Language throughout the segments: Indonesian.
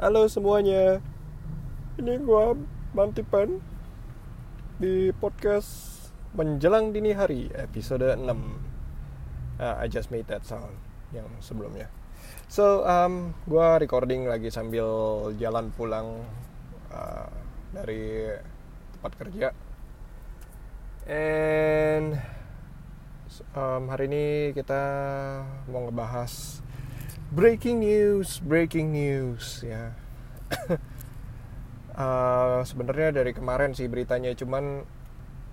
Halo semuanya. Ini gua Mantipan Di podcast Menjelang Dini Hari Episode 6 uh, I just made that sound Yang sebelumnya. So, um, gua recording lagi sambil jalan pulang uh, Dari tempat kerja. And um, Hari ini kita mau ngebahas breaking news, breaking news ya. uh, Sebenarnya dari kemarin sih beritanya, cuman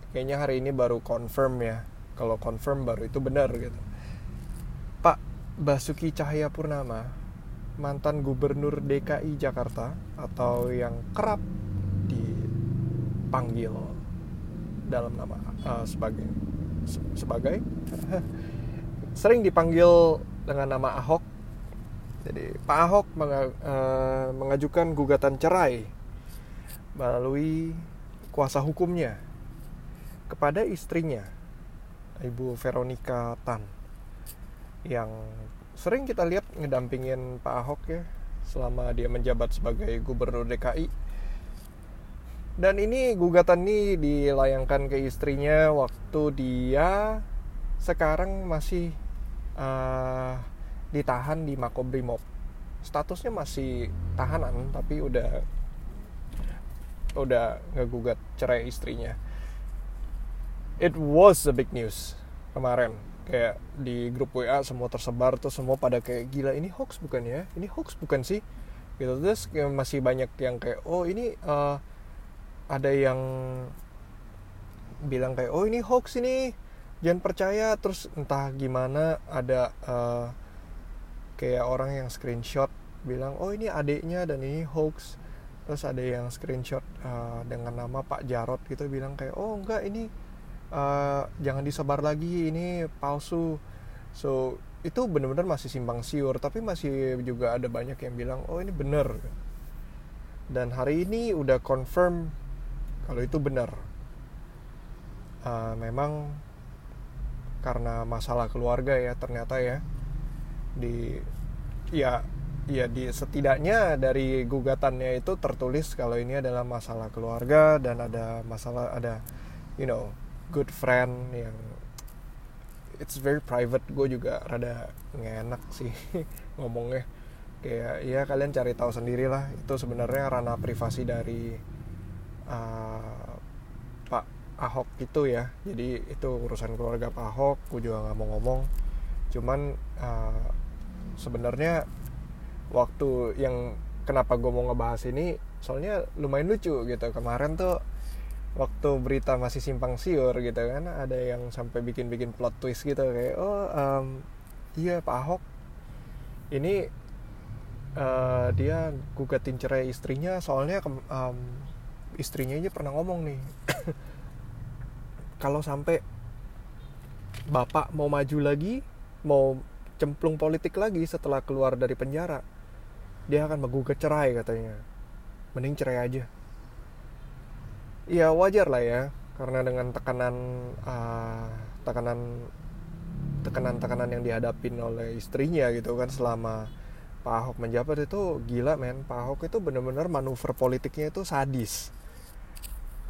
kayaknya hari ini baru confirm ya. Kalau confirm baru itu benar gitu. Pak Basuki Cahaya Purnama, mantan gubernur DKI Jakarta atau yang kerap dipanggil dalam nama uh, sebagai se sebagai sering dipanggil dengan nama Ahok jadi Pak Ahok uh, mengajukan gugatan cerai melalui kuasa hukumnya kepada istrinya Ibu Veronica Tan yang sering kita lihat ngedampingin Pak Ahok ya selama dia menjabat sebagai gubernur DKI. Dan ini gugatan ini dilayangkan ke istrinya waktu dia sekarang masih uh, ditahan di Makobrimob. Statusnya masih tahanan tapi udah udah ngegugat cerai istrinya. It was a big news kemarin. Kayak di grup WA semua tersebar tuh semua pada kayak gila ini hoax bukan ya? Ini hoax bukan sih? Gitu terus masih banyak yang kayak oh ini uh, ada yang bilang kayak oh ini hoax ini jangan percaya terus entah gimana ada uh, kayak orang yang screenshot bilang oh ini adiknya dan ini hoax. Terus ada yang screenshot uh, dengan nama Pak Jarot gitu bilang kayak oh enggak ini uh, jangan disebar lagi ini palsu. So itu benar-benar masih simpang siur tapi masih juga ada banyak yang bilang oh ini benar dan hari ini udah confirm kalau itu benar uh, memang karena masalah keluarga ya ternyata ya di ya ya di setidaknya dari gugatannya itu tertulis kalau ini adalah masalah keluarga dan ada masalah ada you know good friend yang it's very private. Gue juga rada ngenak sih ngomongnya. Kayak ya kalian cari tahu sendiri lah itu sebenarnya ranah privasi dari uh, Pak Ahok itu ya. Jadi itu urusan keluarga Pak Ahok gue juga nggak mau ngomong. Cuman uh, sebenarnya waktu yang kenapa gue mau ngebahas ini soalnya lumayan lucu gitu. Kemarin tuh waktu berita masih simpang siur gitu kan ada yang sampai bikin-bikin plot twist gitu kayak oh um, iya Pak Ahok ini uh, dia gugatin cerai istrinya soalnya um, istrinya aja pernah ngomong nih kalau sampai bapak mau maju lagi mau cemplung politik lagi setelah keluar dari penjara. Dia akan menggugat cerai katanya. Mending cerai aja. Ya wajar lah ya karena dengan tekanan uh, tekanan tekanan-tekanan yang dihadapin oleh istrinya gitu kan selama Pak Ahok menjabat itu gila men. Pak Ahok itu benar-benar manuver politiknya itu sadis.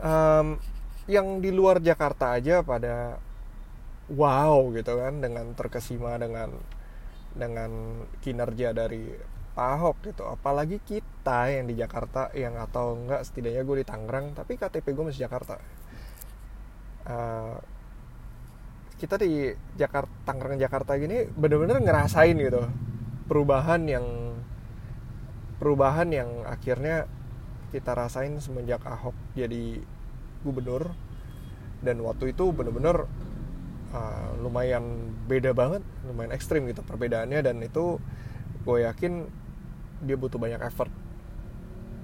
Um, yang di luar Jakarta aja pada wow gitu kan dengan terkesima dengan dengan kinerja dari Pak Ahok gitu. Apalagi kita yang di Jakarta yang atau enggak setidaknya gue di Tangerang tapi KTP gue masih Jakarta. Uh, kita di Jakarta Tangerang Jakarta gini bener-bener ngerasain gitu perubahan yang perubahan yang akhirnya kita rasain semenjak Ahok jadi gubernur. Dan waktu itu bener-bener uh, lumayan beda banget lumayan ekstrim gitu perbedaannya dan itu gue yakin dia butuh banyak effort.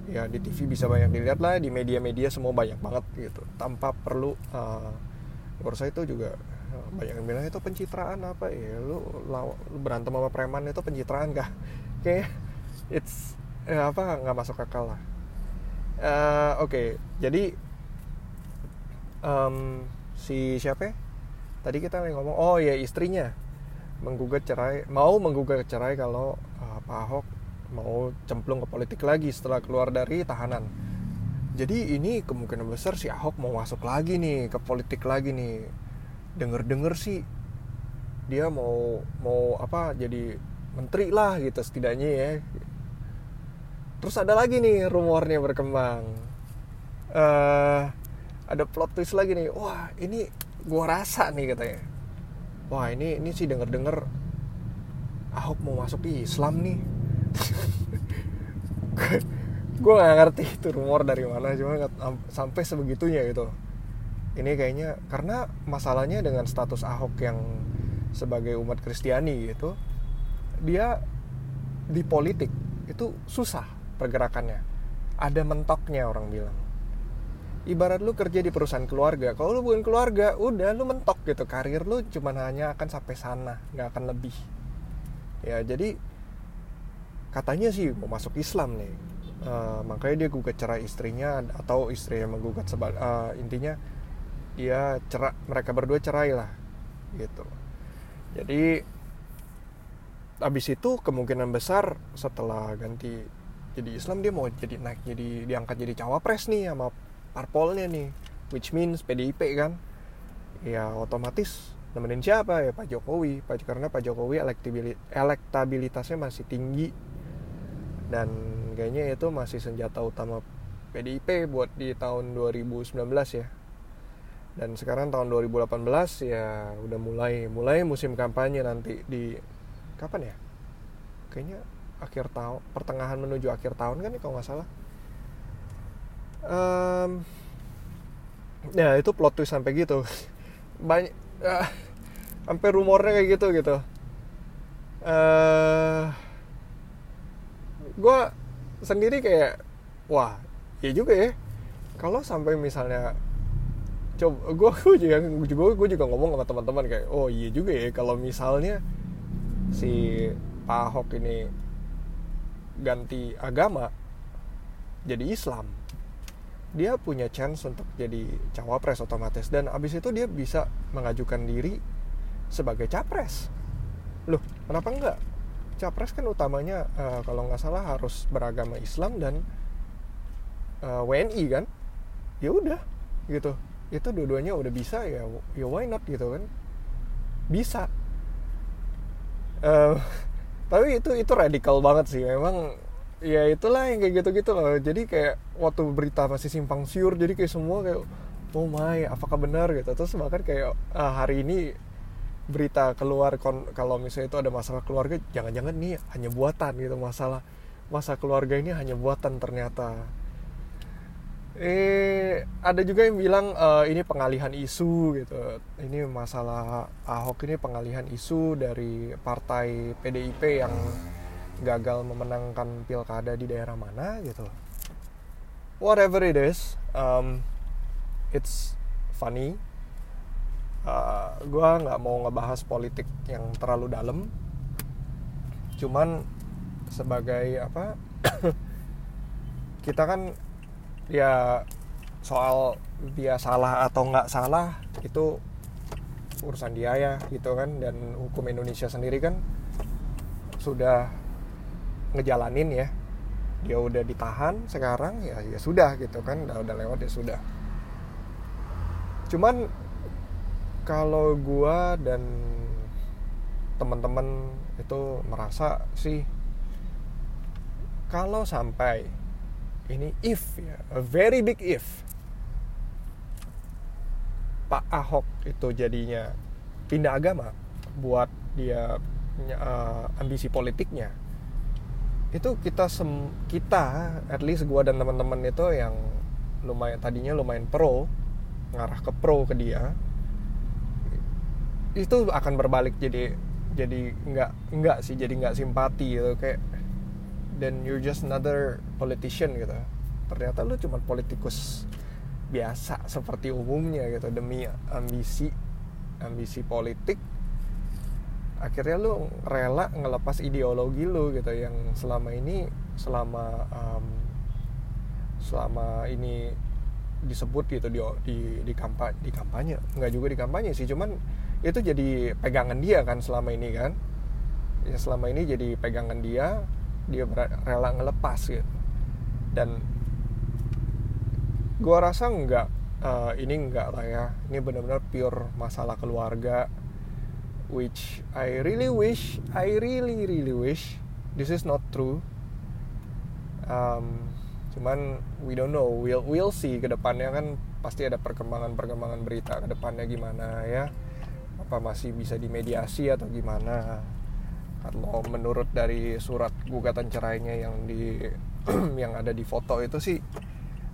Ya di TV bisa banyak dilihat lah di media-media semua banyak banget gitu tanpa perlu uh, itu juga uh, banyak yang bilang itu pencitraan apa ya lu, lu berantem sama preman itu pencitraan kah? Kayak it's ya apa nggak masuk akal lah. Uh, oke okay, jadi um, si siapa ya? Tadi kita ngomong oh ya istrinya menggugat cerai mau menggugat cerai kalau uh, Pak Ahok mau cemplung ke politik lagi setelah keluar dari tahanan. Jadi ini kemungkinan besar si Ahok mau masuk lagi nih ke politik lagi nih. Denger-denger sih dia mau mau apa jadi menteri lah gitu setidaknya ya. Terus ada lagi nih rumornya berkembang. Uh, ada plot twist lagi nih. Wah ini gua rasa nih katanya. Wah ini ini sih denger denger Ahok mau masuk Islam nih. Gue nggak ngerti itu rumor dari mana cuma sampai sebegitunya gitu. Ini kayaknya karena masalahnya dengan status Ahok yang sebagai umat Kristiani gitu dia di politik itu susah pergerakannya. Ada mentoknya orang bilang ibarat lu kerja di perusahaan keluarga kalau lu bukan keluarga udah lu mentok gitu. Karir lu cuma hanya akan sampai sana nggak akan lebih. Ya jadi katanya sih mau masuk Islam nih. Uh, makanya dia gugat cerai istrinya atau istrinya menggugat sebab uh, intinya dia cerai mereka berdua cerai lah gitu. Jadi abis itu kemungkinan besar setelah ganti jadi Islam dia mau jadi naik jadi diangkat jadi cawapres nih sama parpolnya nih which means PDIP kan. Ya otomatis nemenin siapa? Ya Pak Jokowi. Pak karena Pak Jokowi elektabilitasnya masih tinggi. Dan kayaknya itu masih senjata utama PDIP buat di tahun 2019 ya. Dan sekarang tahun 2018 ya udah mulai mulai musim kampanye nanti di kapan ya? Kayaknya akhir tahun pertengahan menuju akhir tahun kan kalau nggak salah um, ya itu plot twist sampai gitu. Banyak uh, sampai rumornya kayak gitu gitu. Uh, eh, gue sendiri kayak wah ya juga ya. Kalau sampai misalnya coba gue gue juga gue gue juga ngomong sama teman-teman kayak oh iya juga ya kalau misalnya si Pak Ahok ini ganti agama jadi Islam dia punya chance untuk jadi cawapres otomatis. Dan abis itu dia bisa mengajukan diri sebagai capres. Loh kenapa enggak? Capres kan utamanya uh, kalau nggak salah harus beragama Islam dan uh, eh, WNI kan? Ya udah gitu. Itu dua-duanya udah bisa ya ya why not gitu kan? Bisa. Uh, tapi itu itu radikal banget sih. Memang ya itulah yang kayak gitu-gitu loh. Jadi kayak waktu berita masih simpang siur jadi kayak semua kayak oh my apakah benar? gitu. Terus bahkan kayak ah, hari ini berita keluar kalau misalnya itu ada masalah keluarga jangan-jangan nih hanya buatan gitu masalah masa keluarga ini hanya buatan ternyata. Eh ada juga yang bilang uh, ini pengalihan isu gitu. Ini masalah Ahok ini pengalihan isu dari partai PDIP yang gagal memenangkan pilkada di daerah mana gitu. Whatever it is um, it's funny. Uh, gue nggak mau ngebahas politik yang terlalu dalam. Cuman sebagai apa kita kan ya soal dia salah atau nggak salah itu urusan dia ya gitu kan. Dan hukum Indonesia sendiri kan sudah ngejalanin ya. Dia udah ditahan sekarang ya ya sudah gitu kan udah udah lewat ya sudah. Cuman kalau gua dan teman-teman itu merasa sih kalau sampai ini if ya a very big if Pak Ahok itu jadinya pindah agama buat dia uh, ambisi politiknya itu kita sem kita at least gue dan teman-teman itu yang lumayan tadinya lumayan pro ngarah ke pro ke dia itu akan berbalik jadi jadi nggak nggak sih jadi nggak simpati gitu kayak dan you're just another politician gitu. Ternyata lu cuma politikus biasa seperti umumnya gitu demi ambisi ambisi politik akhirnya lu rela ngelepas ideologi lu gitu yang selama ini selama um, selama ini disebut gitu di di di kampanye di kampanye. Nggak juga di kampanye sih cuman itu jadi pegangan dia kan selama ini kan. Ya selama ini jadi pegangan dia dia rela ngelepas gitu. Dan gua rasa nggak uh, ini nggak lah ya. Ini benar-benar pure masalah keluarga which I really wish I really really wish this is not true. Um, cuman we don't know. We'll we'll see ke depannya kan pasti ada perkembangan-perkembangan berita ke depannya gimana ya. Apa masih bisa dimediasi atau gimana. Kalau menurut dari surat gugatan cerainya yang di yang ada di foto itu sih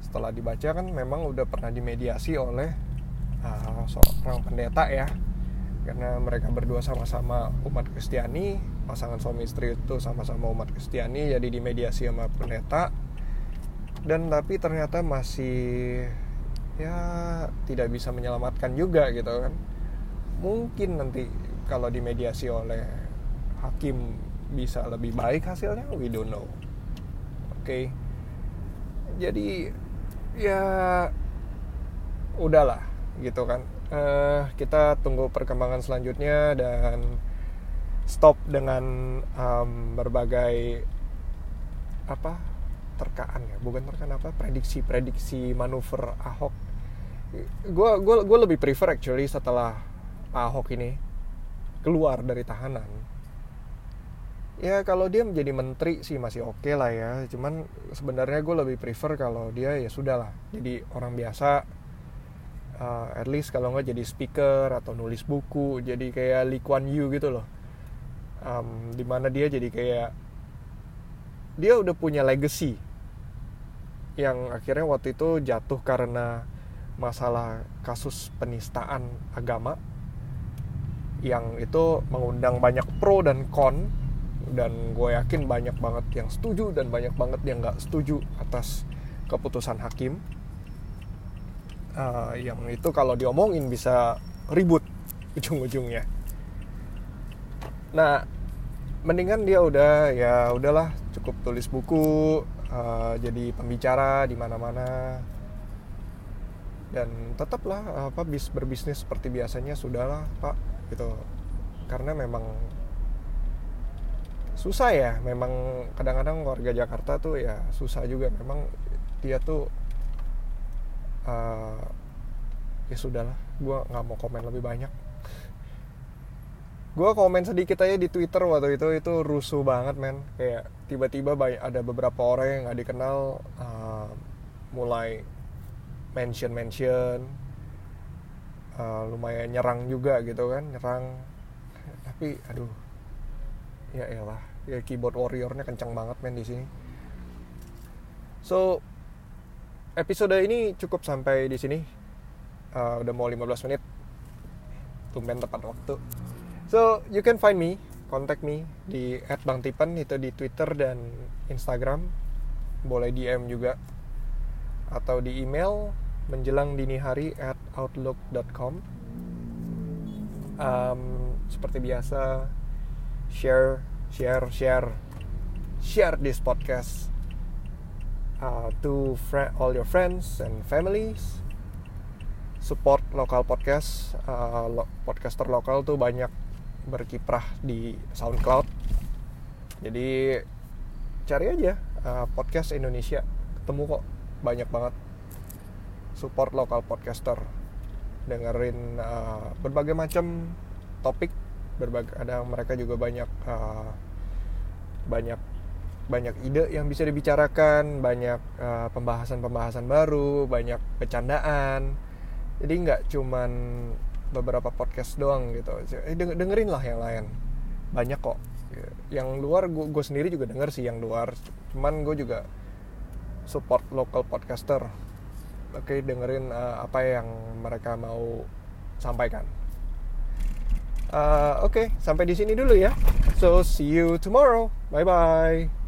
setelah dibaca kan memang udah pernah dimediasi oleh uh, seorang pendeta ya karena mereka berdua sama-sama umat Kristiani pasangan suami istri itu sama-sama umat Kristiani jadi dimediasi sama pendeta. Dan tapi ternyata masih ya tidak bisa menyelamatkan juga gitu kan. Mungkin nanti kalau dimediasi oleh hakim bisa lebih baik hasilnya we don't know. Oke. Okay. jadi ya udahlah gitu kan uh, kita tunggu perkembangan selanjutnya dan stop dengan um, berbagai apa terkaan ya? Bukan terkaan apa? Prediksi-prediksi manuver Ahok. Gue gue gue lebih prefer actually setelah Ahok ini keluar dari tahanan. Ya kalau dia menjadi menteri sih masih oke okay lah ya. Cuman sebenarnya gue lebih prefer kalau dia ya sudah lah jadi orang biasa uh, at least kalau nggak jadi speaker atau nulis buku jadi kayak Lee Kuan Yew gitu loh. Um, di mana dia jadi kayak dia udah punya legacy yang akhirnya waktu itu jatuh karena masalah kasus penistaan agama yang itu mengundang banyak pro dan con dan gue yakin banyak banget yang setuju dan banyak banget yang nggak setuju atas keputusan hakim uh, yang itu kalau diomongin bisa ribut ujung-ujungnya. Nah mendingan dia udah ya udahlah cukup tulis buku uh, jadi pembicara di mana-mana. Dan tetaplah apa bis berbisnis seperti biasanya sudahlah pak gitu. Karena memang susah ya memang kadang-kadang warga Jakarta tuh ya susah juga. Memang dia tuh uh, ya sudahlah gue nggak mau komen lebih banyak. Gue komen sedikit aja di Twitter waktu itu itu rusuh banget men. Kayak tiba-tiba ada beberapa orang yang nggak dikenal uh, mulai mention mention uh, lumayan nyerang juga gitu kan nyerang. Tapi aduh ya elah ya keyboard warriornya kencang banget men di sini. So episode ini cukup sampai di sini. Uh, udah mau 15 menit. Tumben tepat waktu. So you can find me contact me di @bangtipen itu di Twitter dan Instagram. Boleh DM juga. Atau di email menjelang dini hari at outlook.com um, seperti biasa share share share. Share this podcast uh, to all your friends and families. Support lokal podcast uh, lo podcaster lokal tuh banyak berkiprah di SoundCloud. Jadi cari aja uh, podcast Indonesia. Ketemu kok banyak banget. Support lokal podcaster. Dengerin uh, berbagai macam topik berbagai ada mereka juga banyak uh, banyak banyak ide yang bisa dibicarakan banyak uh, pembahasan-pembahasan baru banyak bercandaan. Jadi nggak cuman beberapa podcast doang gitu. Eh, dengerin lah yang lain. Banyak kok. Yang luar gue sendiri juga denger sih yang luar. Cuman gue juga support local podcaster. Oke dengerin uh, apa yang mereka mau sampaikan. Uh, oke okay, sampai di sini dulu ya. So see you tomorrow. Bye bye